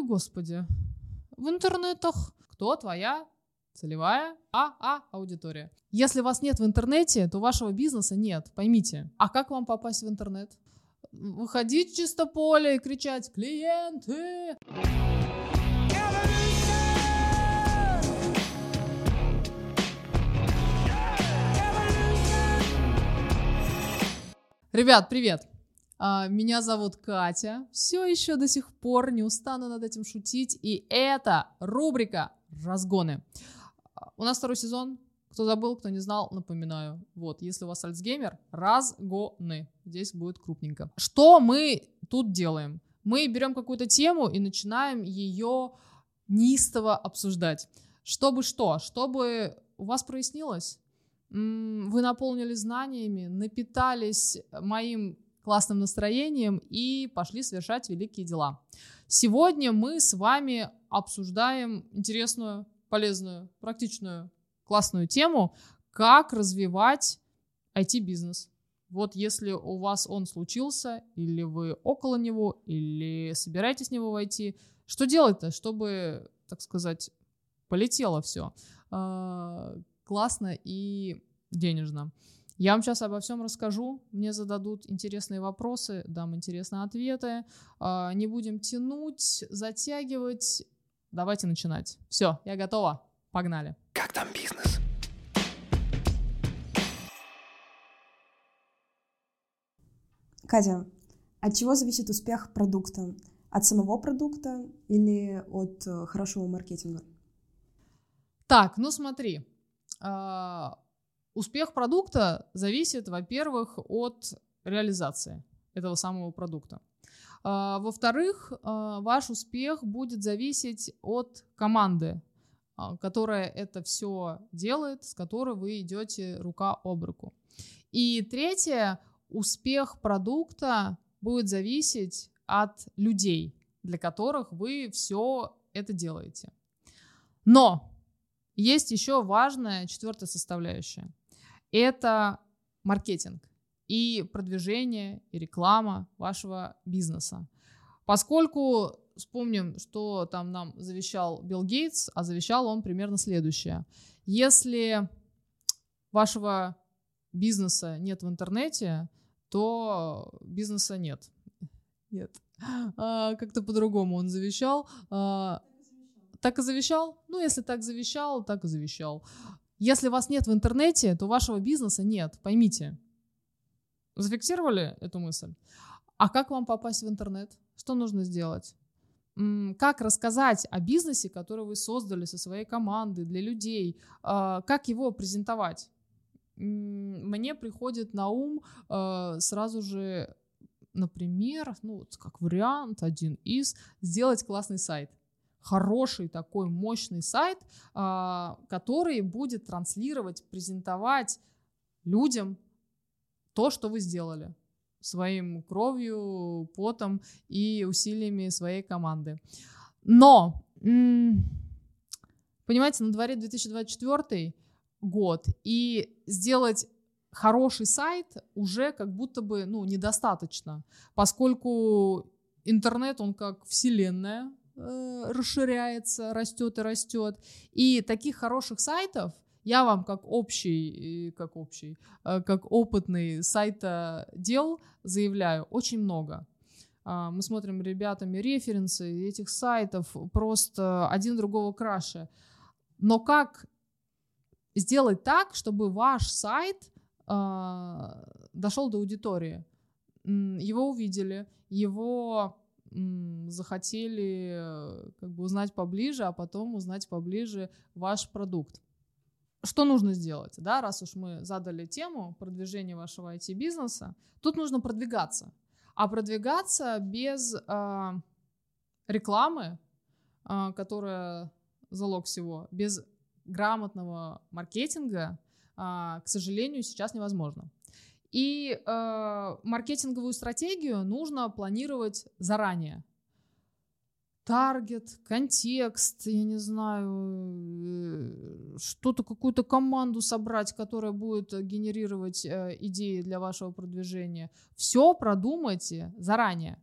Ой, господи. В интернетах кто твоя целевая АА аудитория. Если вас нет в интернете, то вашего бизнеса нет, поймите. А как вам попасть в интернет? Выходить в чисто поле и кричать «Клиенты!» Ребят, привет! А, меня зовут Катя. Все еще до сих пор не устану над этим шутить. И это рубрика «Разгоны». У нас второй сезон. Кто забыл, кто не знал, напоминаю. Вот, если у вас Альцгеймер, разгоны. Здесь будет крупненько. Что мы тут делаем? Мы берем какую-то тему и начинаем ее неистово обсуждать. Чтобы что? Чтобы у вас прояснилось, вы наполнились знаниями, напитались моим классным настроением и пошли совершать великие дела. Сегодня мы с вами обсуждаем интересную, полезную, практичную, классную тему, как развивать IT-бизнес. Вот если у вас он случился, или вы около него, или собираетесь в него войти, что делать-то, чтобы, так сказать, полетело все? А, классно и денежно. Я вам сейчас обо всем расскажу, мне зададут интересные вопросы, дам интересные ответы. А, не будем тянуть, затягивать. Давайте начинать. Все, я готова. Погнали. Как там бизнес? Катя, от чего зависит успех продукта? От самого продукта или от э, хорошего маркетинга? Так, ну смотри, а, успех продукта зависит, во-первых, от реализации этого самого продукта. А, во-вторых, а, ваш успех будет зависеть от команды, которая это все делает, с которой вы идете рука об руку. И третье, успех продукта будет зависеть от людей, для которых вы все это делаете. Но есть еще важная четвертая составляющая. Это маркетинг и продвижение, и реклама вашего бизнеса. Поскольку вспомним, что там нам завещал Билл Гейтс, а завещал он примерно следующее. Если вашего бизнеса нет в интернете, то бизнеса нет. Нет. А, как-то по-другому он завещал. А, так и завещал? Ну, если так завещал, так и завещал. Если вас нет в интернете, то вашего бизнеса нет, поймите. Зафиксировали эту мысль? А как вам попасть в интернет? Что нужно сделать? Как рассказать о бизнесе, который вы создали со своей командой для людей? А, как его презентовать? Мне приходит на ум а, сразу же, например, ну, как вариант один из, сделать классный сайт хороший такой мощный сайт, а, который будет транслировать, презентовать людям то, что вы сделали своим кровью, потом и усилиями своей команды. Но, понимаете, на дворе 2024 год, и сделать хороший сайт уже как будто бы ну, недостаточно, поскольку интернет, он как вселенная, Э, расширяется, растет и растет. И таких хороших сайтов я вам как общий, как общий, э, как опытный сайта дел заявляю, очень много. А, мы смотрим ребятами референсы этих сайтов, просто один другого краше. Но как сделать так, чтобы ваш сайт а, дошел до аудитории? Его увидели, его захотели э, как бы узнать поближе, а потом узнать поближе ваш продукт. Что нужно сделать, да, раз уж мы задали тему продвижения вашего IT-бизнеса, тут нужно продвигаться. А продвигаться без э, рекламы, э, которая залог всего, без грамотного маркетинга, э, к сожалению, сейчас невозможно. И э, маркетинговую стратегию нужно планировать заранее. Таргет, контекст, я не знаю, э, что-то, какую-то команду собрать, которая будет генерировать э, идеи для вашего продвижения. Все продумайте заранее.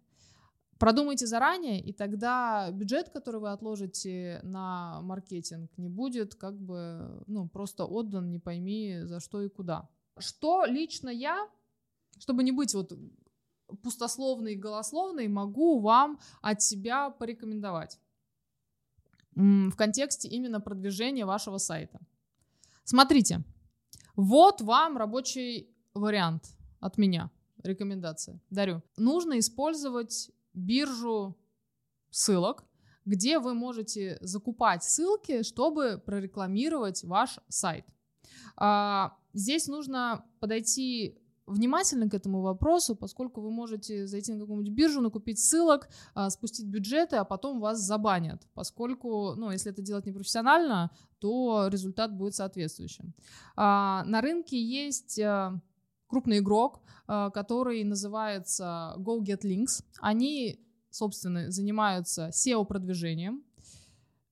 Продумайте заранее, и тогда бюджет, который вы отложите на маркетинг, не будет как бы ну, просто отдан, не пойми за что и куда. Что лично я, чтобы не быть вот пустословной и голословной, могу вам от себя порекомендовать в контексте именно продвижения вашего сайта. Смотрите, вот вам рабочий вариант от меня, рекомендация, дарю. Нужно использовать биржу ссылок, где вы можете закупать ссылки, чтобы прорекламировать ваш сайт. А, здесь нужно подойти внимательно к этому вопросу, поскольку вы можете зайти на какую-нибудь биржу, накупить ссылок, а, спустить бюджеты, а потом вас забанят, поскольку, ну, если это делать непрофессионально, то результат будет соответствующим. А, на рынке есть крупный игрок, который называется GoGetLinks. Они собственно, занимаются SEO-продвижением.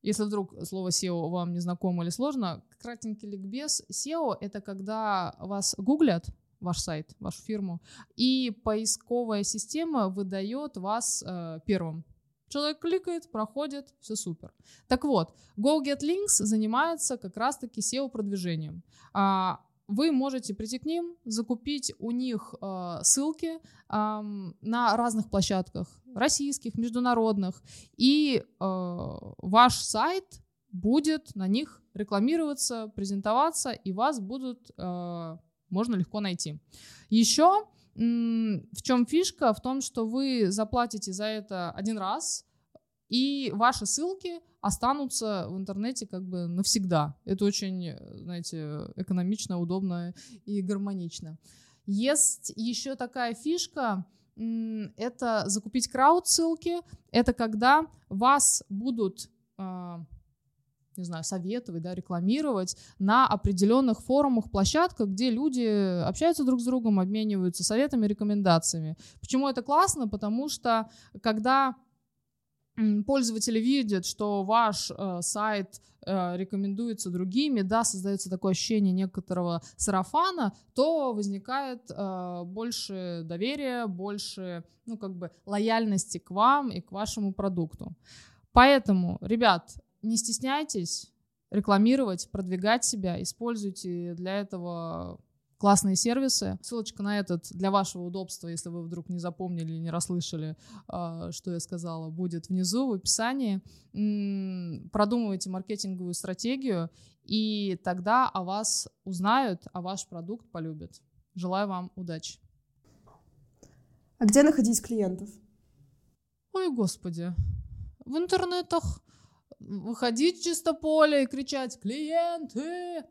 Если вдруг слово SEO вам не знакомо или сложно, кратенький ликбез. SEO — это когда вас гуглят, ваш сайт, вашу фирму, и поисковая система выдает вас э, первым. Человек кликает, проходит, все супер. Так вот, GoGetLinks занимается как раз-таки SEO-продвижением. А, вы можете прийти к ним, закупить у них э, ссылки э, на разных площадках, российских, международных, и э, ваш сайт будет на них рекламироваться, презентоваться, и вас будут э, можно легко найти. Еще в чем фишка? В том, что вы заплатите за это один раз, и ваши ссылки останутся в интернете как бы навсегда. Это очень, знаете, экономично, удобно и гармонично. Есть еще такая фишка, это закупить крауд-ссылки. Это когда вас будут а, не знаю, советовать, да, рекламировать на определенных форумах, площадках, где люди общаются друг с другом, обмениваются советами, рекомендациями. Почему это классно? Потому что когда пользователи видят, что ваш э, сайт э, рекомендуется другими, да, создается такое ощущение некоторого сарафана, то возникает э, больше доверия, больше, ну, как бы лояльности к вам и к вашему продукту. Поэтому, ребят, не стесняйтесь рекламировать, продвигать себя, используйте для этого классные сервисы. Ссылочка на этот для вашего удобства, если вы вдруг не запомнили или не расслышали, а, что я сказала, будет внизу в описании. Продумывайте маркетинговую стратегию, и тогда о вас узнают, а ваш продукт полюбят. Желаю вам удачи. А где находить клиентов? Ой, господи. В интернетах выходить в чисто поле и кричать «Клиенты!».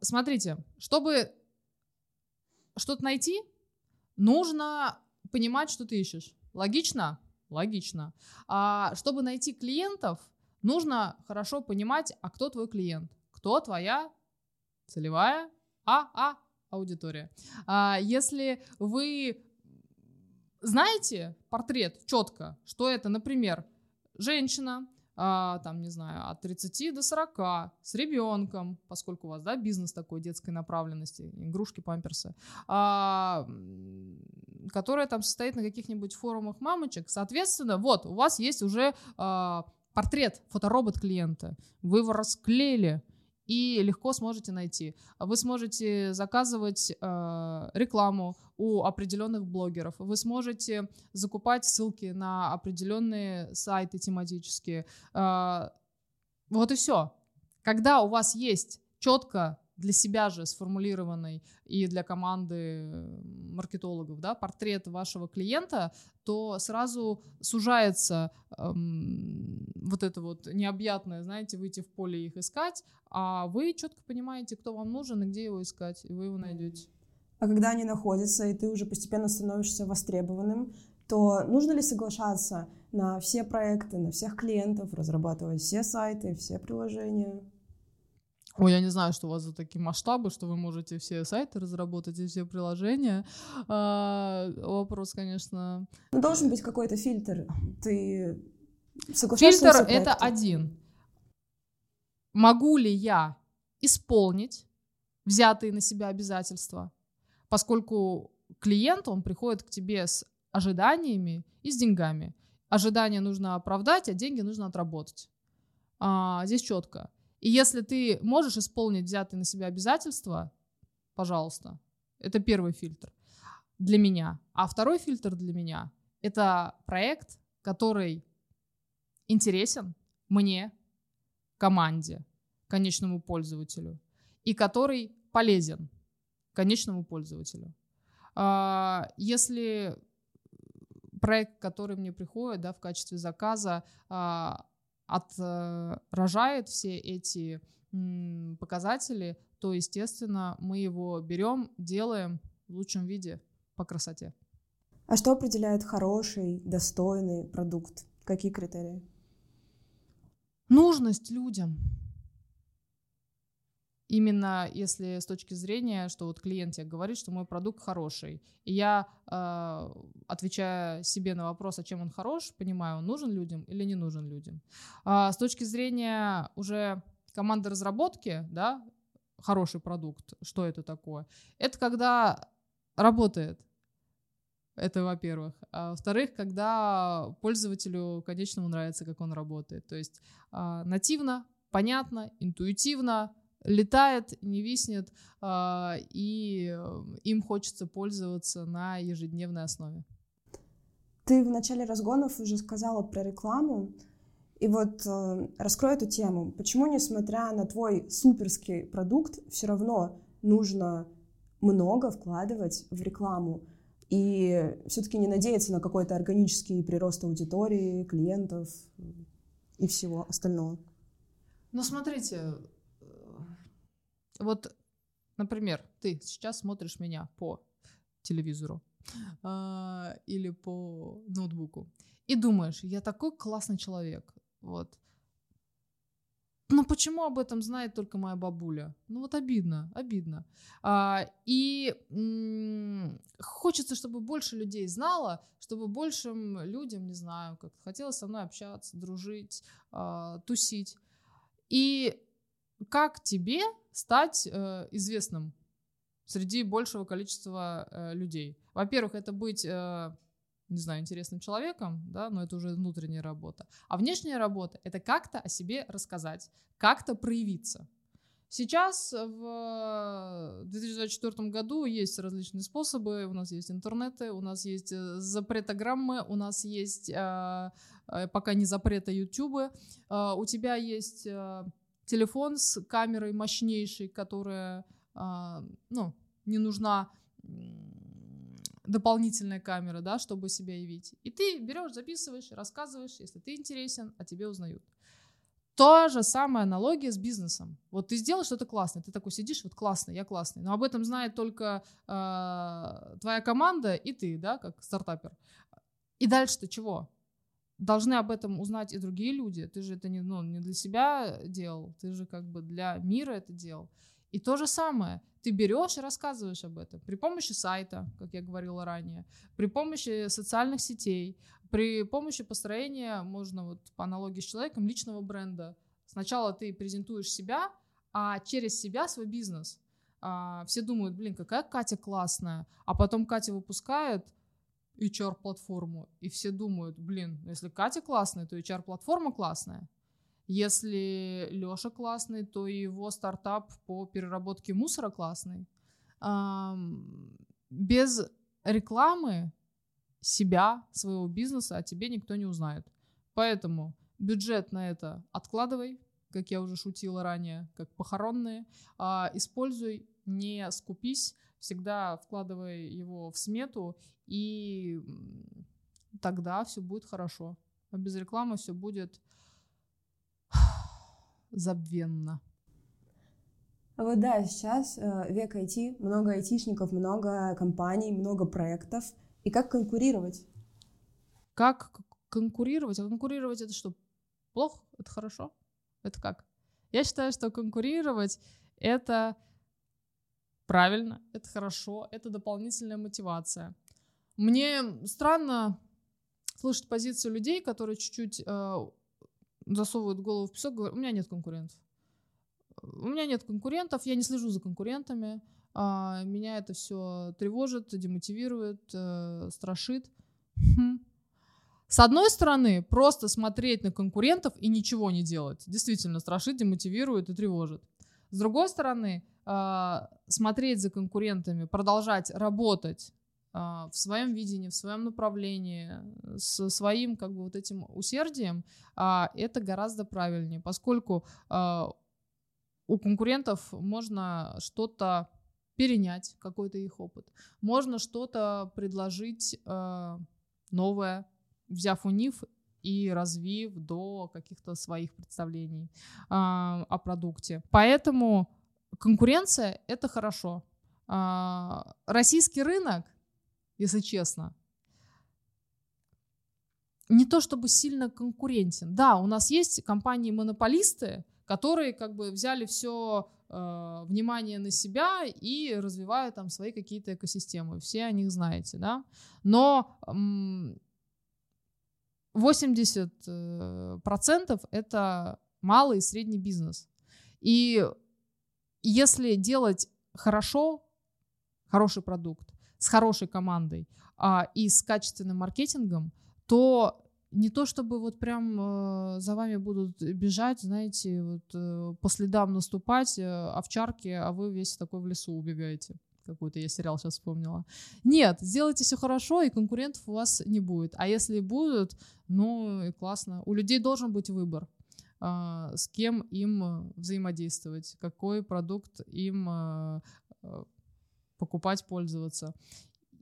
Смотрите, чтобы что-то найти, нужно понимать, что ты ищешь. Логично? Логично. А чтобы найти клиентов, нужно хорошо понимать, а кто твой клиент, кто твоя целевая АА аудитория. А если вы знаете портрет четко, что это, например, женщина, а, там, не знаю, от 30 до 40 с ребенком, поскольку у вас, да, бизнес такой детской направленности, игрушки, памперсы, а, которая там состоит на каких-нибудь форумах мамочек, соответственно, вот, у вас есть уже а, портрет, фоторобот клиента, вы его расклеили, и легко сможете найти. Вы сможете заказывать э, рекламу у определенных блогеров, вы сможете закупать ссылки на определенные сайты тематические. Э, вот и все. Когда у вас есть четко для себя же сформулированный и для команды маркетологов, да, портрет вашего клиента, то сразу сужается эм, вот это вот необъятное, знаете, выйти в поле их искать, а вы четко понимаете, кто вам нужен и где его искать, и вы его найдете. А когда они находятся, и ты уже постепенно становишься востребованным, то нужно ли соглашаться на все проекты, на всех клиентов, разрабатывать все сайты, все приложения? Ой, я не знаю, что у вас за такие масштабы, что вы можете все сайты разработать и все приложения. А, вопрос, конечно... Ну, должен быть какой-то фильтр. Ты Фильтр — это один. Могу ли я исполнить взятые на себя обязательства, поскольку клиент, он приходит к тебе с ожиданиями и с деньгами. ожидания нужно оправдать, а деньги нужно отработать. А, здесь четко. И если ты можешь исполнить взятые на себя обязательства, пожалуйста, это первый фильтр для меня. А второй фильтр для меня — это проект, который интересен мне, команде, конечному пользователю, и который полезен конечному пользователю. А, если проект, который мне приходит да, в качестве заказа, а, отражает все эти показатели, то, естественно, мы его берем, делаем в лучшем виде по красоте. А что определяет хороший, достойный продукт? Какие критерии? Нужность людям. Именно если с точки зрения, что вот клиент тебе говорит, что мой продукт хороший, и я, э, отвечая себе на вопрос, а чем он хорош, понимаю, он нужен людям или не нужен людям. А с точки зрения уже команды разработки, да, хороший продукт, что это такое? Это когда работает. Это во-первых. А во-вторых, когда пользователю конечному нравится, как он работает. То есть э, нативно, понятно, интуитивно, летает, не виснет, э, и им хочется пользоваться на ежедневной основе. Ты в начале разгонов уже сказала про рекламу. И вот э, раскрой эту тему. Почему, несмотря на твой суперский продукт, все равно нужно много вкладывать в рекламу? И все-таки не надеяться на какой-то органический прирост аудитории, клиентов и всего остального. Ну, смотрите, вот, например, ты сейчас смотришь меня по телевизору э, или по ноутбуку и думаешь, я такой классный человек, вот. Но почему об этом знает только моя бабуля? Ну вот обидно, обидно. А, и хочется, чтобы больше людей знало, чтобы большим людям, не знаю, как хотелось со мной общаться, дружить, а, тусить. И как тебе стать э, известным среди большего количества э, людей? Во-первых, это быть э, не знаю, интересным человеком, да, но это уже внутренняя работа. А внешняя работа — это как-то о себе рассказать, как-то проявиться. Сейчас в 2024 году есть различные способы. У нас есть интернеты, у нас есть э, запретограммы, у нас есть э, э, пока не запрета YouTube. У тебя есть телефон с камерой мощнейшей, которая ну, не нужна дополнительная камера, да, чтобы себя явить. И ты берешь, записываешь, рассказываешь, если ты интересен, о тебе узнают. То же самая аналогия с бизнесом. Вот ты сделал что-то классное, ты такой сидишь, вот классный, я классный, но об этом знает только э, твоя команда и ты, да, как стартапер. И дальше-то чего? Должны об этом узнать и другие люди. Ты же это не, ну, не для себя делал, ты же как бы для мира это делал. И то же самое, ты берешь и рассказываешь об этом при помощи сайта, как я говорила ранее, при помощи социальных сетей, при помощи построения, можно вот по аналогии с человеком, личного бренда. Сначала ты презентуешь себя, а через себя свой бизнес. А, все думают, блин, какая Катя классная, а потом Катя выпускает HR-платформу, и все думают, блин, если Катя классная, то HR-платформа классная. Если Леша классный, то его стартап по переработке мусора классный. Без рекламы себя, своего бизнеса о тебе никто не узнает. Поэтому бюджет на это откладывай, как я уже шутила ранее, как похоронные. А, используй, не скупись, всегда вкладывай его в смету, и тогда все будет хорошо. А без рекламы все будет забвенно. Вот да, сейчас э, век IT, много айтишников, много компаний, много проектов. И как конкурировать? Как конкурировать? А конкурировать это что? Плохо? Это хорошо? Это как? Я считаю, что конкурировать это правильно, это хорошо, это дополнительная мотивация. Мне странно слышать позицию людей, которые чуть-чуть э, засовывают голову в песок, говорят, у меня нет конкурентов. У меня нет конкурентов, я не слежу за конкурентами, а, меня это все тревожит, демотивирует, э, страшит. Хм. С одной стороны, просто смотреть на конкурентов и ничего не делать. Действительно, страшит, демотивирует и тревожит. С другой стороны, смотреть за конкурентами, продолжать работать а, в своем видении, в своем направлении, со своим как бы вот этим усердием, а, это гораздо правильнее, поскольку у конкурентов можно что-то перенять, какой-то их опыт, можно что-то предложить новое, взяв у них и развив до каких-то своих представлений а, о продукте. Поэтому конкуренция — это хорошо. А, российский рынок, если честно, не то чтобы сильно конкурентен. Да, у нас есть компании-монополисты, которые как бы взяли все э, внимание на себя и развивают там свои какие-то экосистемы. Все о них знаете, да. Но 80% э, это малый и средний бизнес. И если делать хорошо, хороший продукт, с хорошей командой а, и с качественным маркетингом, то не то чтобы вот прям э, за вами будут бежать, знаете, вот э, по следам наступать э, овчарки, а вы весь такой в лесу убегаете какой-то я сериал сейчас вспомнила. Нет, сделайте все хорошо, и конкурентов у вас не будет. А если будут, ну и классно. У людей должен быть выбор, с кем им взаимодействовать, какой продукт им а, а, покупать, пользоваться.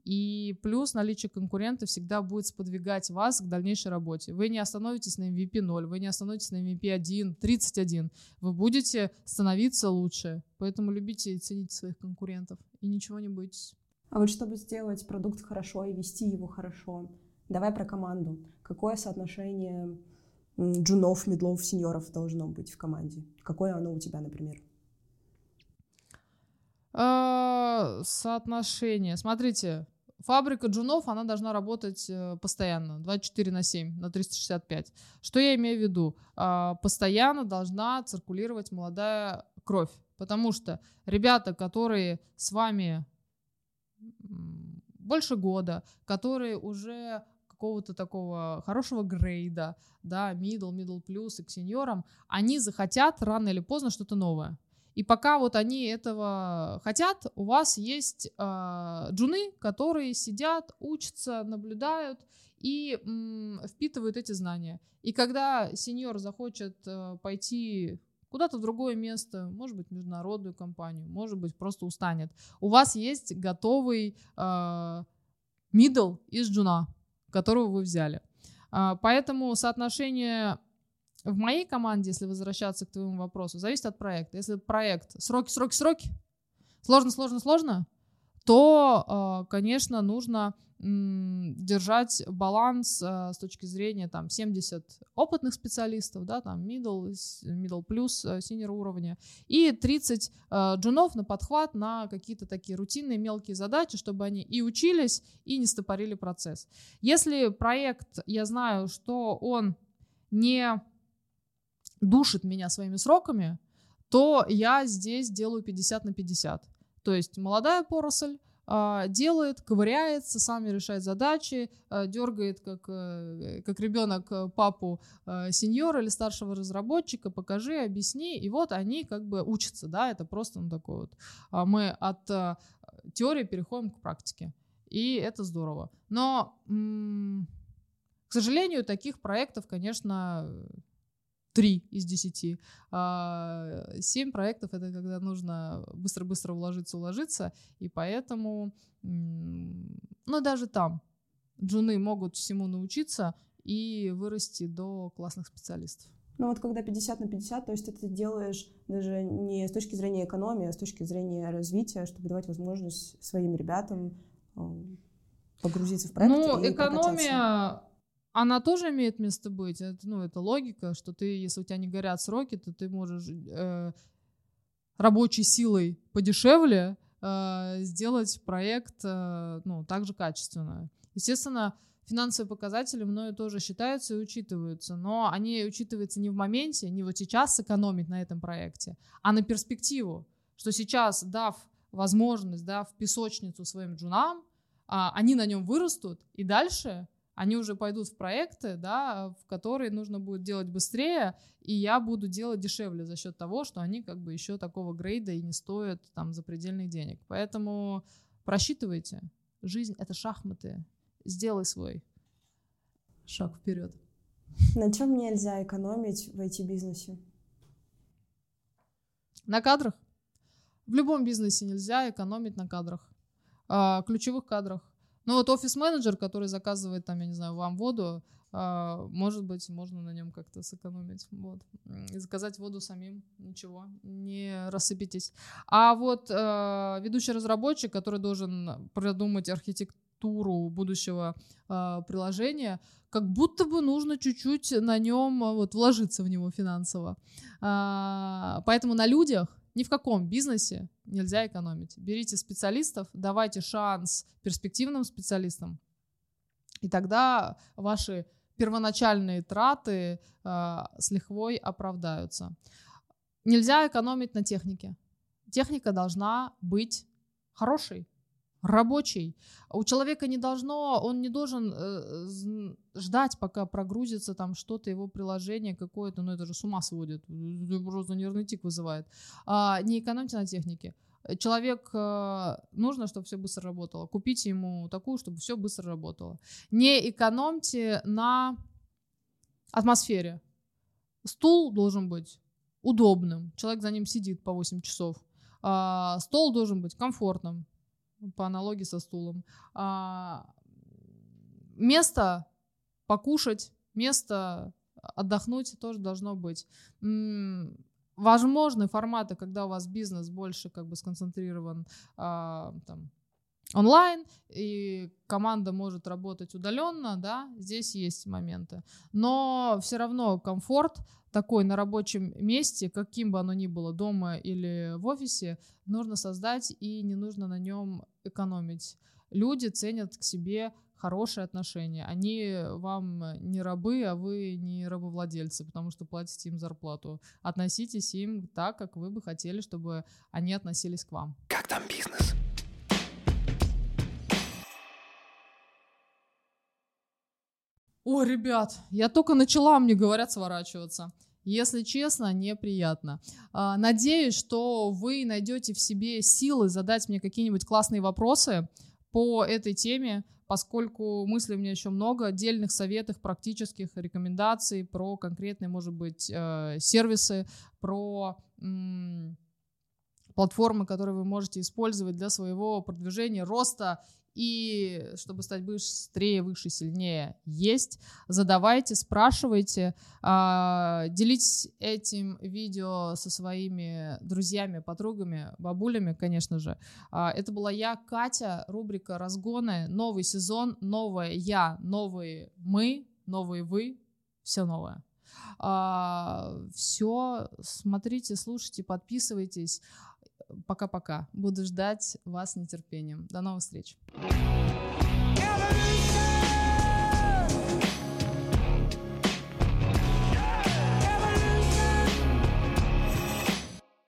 И плюс наличие конкурента всегда будет сподвигать вас к дальнейшей работе. Вы не остановитесь на MVP 0, вы не остановитесь на MVP 1, 31. Вы будете становиться лучше. Поэтому любите и цените своих конкурентов. И ничего не бойтесь. А вот чтобы сделать продукт хорошо и вести его хорошо, давай про команду. Какое соотношение джунов, медлов, сеньоров должно быть в команде? Какое оно у тебя, например? А, соотношение. Смотрите, Фабрика джунов, она должна работать э, постоянно, 24 на 7, на 365. Что я имею в виду? А, постоянно должна циркулировать молодая кровь, потому что ребята, которые с вами больше года, которые уже какого-то такого хорошего грейда, да, middle, middle plus и к сеньорам, они захотят рано или поздно что-то новое. И пока вот они этого хотят, у вас есть э, джуны, которые сидят, учатся, наблюдают и м, впитывают эти знания. И когда сеньор захочет э, пойти куда-то в другое место, может быть, международную компанию, может быть, просто устанет, у вас есть готовый э, middle из джуна, которого вы взяли. Э, поэтому соотношение в моей команде, если возвращаться к твоему вопросу, зависит от проекта. Если проект сроки, сроки, сроки, сложно, сложно, сложно, то, а, конечно, нужно держать баланс а, с точки зрения там 70 опытных специалистов, да, там middle, middle plus, а, senior уровня, и 30 джунов на подхват на какие-то такие рутинные мелкие задачи, чтобы они и учились, и не стопорили процесс. Если проект, я знаю, что он не душит меня своими сроками, то я здесь делаю 50 на 50. То есть молодая поросль делает, ковыряется, сами решает задачи, а, дергает как, э, как ребенок э, папу а, сеньора или старшего разработчика, покажи, объясни, и вот они как бы учатся, да, это просто ну, такой вот. Мы от теории переходим к практике, и это здорово. Но, к сожалению, таких проектов, конечно, три из десяти. А семь проектов — это когда нужно быстро-быстро уложиться, уложиться, и поэтому, ну, даже там джуны могут всему научиться и вырасти до классных специалистов. Ну вот когда 50 на 50, то есть ты делаешь даже не с точки зрения экономии, а с точки зрения развития, чтобы давать возможность своим ребятам погрузиться в проект. Ну, экономия она тоже имеет место быть. Это, ну, это логика, что ты, если у тебя не горят сроки, то ты можешь э, рабочей силой подешевле э, сделать проект э, ну, также качественно. Естественно, финансовые показатели мною тоже считаются и учитываются, но они учитываются не в моменте, не вот сейчас сэкономить на этом проекте, а на перспективу, что сейчас, дав возможность, дав песочницу своим джунам, а, они на нем вырастут, и дальше они уже пойдут в проекты, да, в которые нужно будет делать быстрее, и я буду делать дешевле за счет того, что они как бы еще такого грейда и не стоят там запредельных денег. Поэтому просчитывайте. Жизнь — это шахматы. Сделай свой шаг вперед. На чем нельзя экономить в IT-бизнесе? На кадрах. В любом бизнесе нельзя экономить на кадрах, а, ключевых кадрах. Ну вот офис-менеджер, который заказывает там, я не знаю, вам воду, а, может быть, можно на нем как-то сэкономить. Вот. И заказать воду самим, ничего, не рассыпитесь. А вот э, ведущий разработчик, который должен продумать архитектуру будущего э, приложения, как будто бы нужно чуть-чуть на нем вот, вложиться в него финансово. Э, поэтому на людях ни в каком бизнесе нельзя экономить. Берите специалистов, давайте шанс перспективным специалистам, и тогда ваши первоначальные траты э, с лихвой оправдаются. Нельзя экономить на технике. Техника должна быть хорошей, рабочий. У человека не должно, он не должен э, ждать, пока прогрузится там что-то, его приложение какое-то, ну это же с ума сводит, просто нервный тик вызывает. А, не экономьте на технике. Человек, э, нужно, чтобы все быстро работало. Купите ему такую, чтобы все быстро работало. Не экономьте на атмосфере. Стул должен быть удобным. Человек за ним сидит по 8 часов. А, стол должен быть комфортным по аналогии со стулом. А, место покушать, место отдохнуть тоже должно быть. Возможны форматы, когда у вас бизнес больше как бы сконцентрирован а, там, онлайн, и команда может работать удаленно, да, здесь есть моменты. Но все равно комфорт такой на рабочем месте, каким бы оно ни было, дома или в офисе, нужно создать, и не нужно на нем экономить. Люди ценят к себе хорошие отношения. Они вам не рабы, а вы не рабовладельцы, потому что платите им зарплату. Относитесь им так, как вы бы хотели, чтобы они относились к вам. Как там бизнес? О, ребят, я только начала, мне говорят, сворачиваться. Если честно, неприятно. А, надеюсь, что вы найдете в себе силы задать мне какие-нибудь классные вопросы по этой теме, поскольку мыслей у меня еще много, отдельных советов, практических рекомендаций про конкретные, может быть, э, сервисы, про платформы, которые вы можете использовать для своего продвижения, роста и чтобы стать быстрее, выше, сильнее, есть. Задавайте, спрашивайте, а, делитесь этим видео со своими друзьями, подругами, бабулями, конечно же. А, это была я, Катя, рубрика «Разгоны», новый сезон, новое я, новые мы, новые вы, все новое. А, все, смотрите, слушайте, подписывайтесь. Пока-пока. Буду ждать вас с нетерпением. До новых встреч.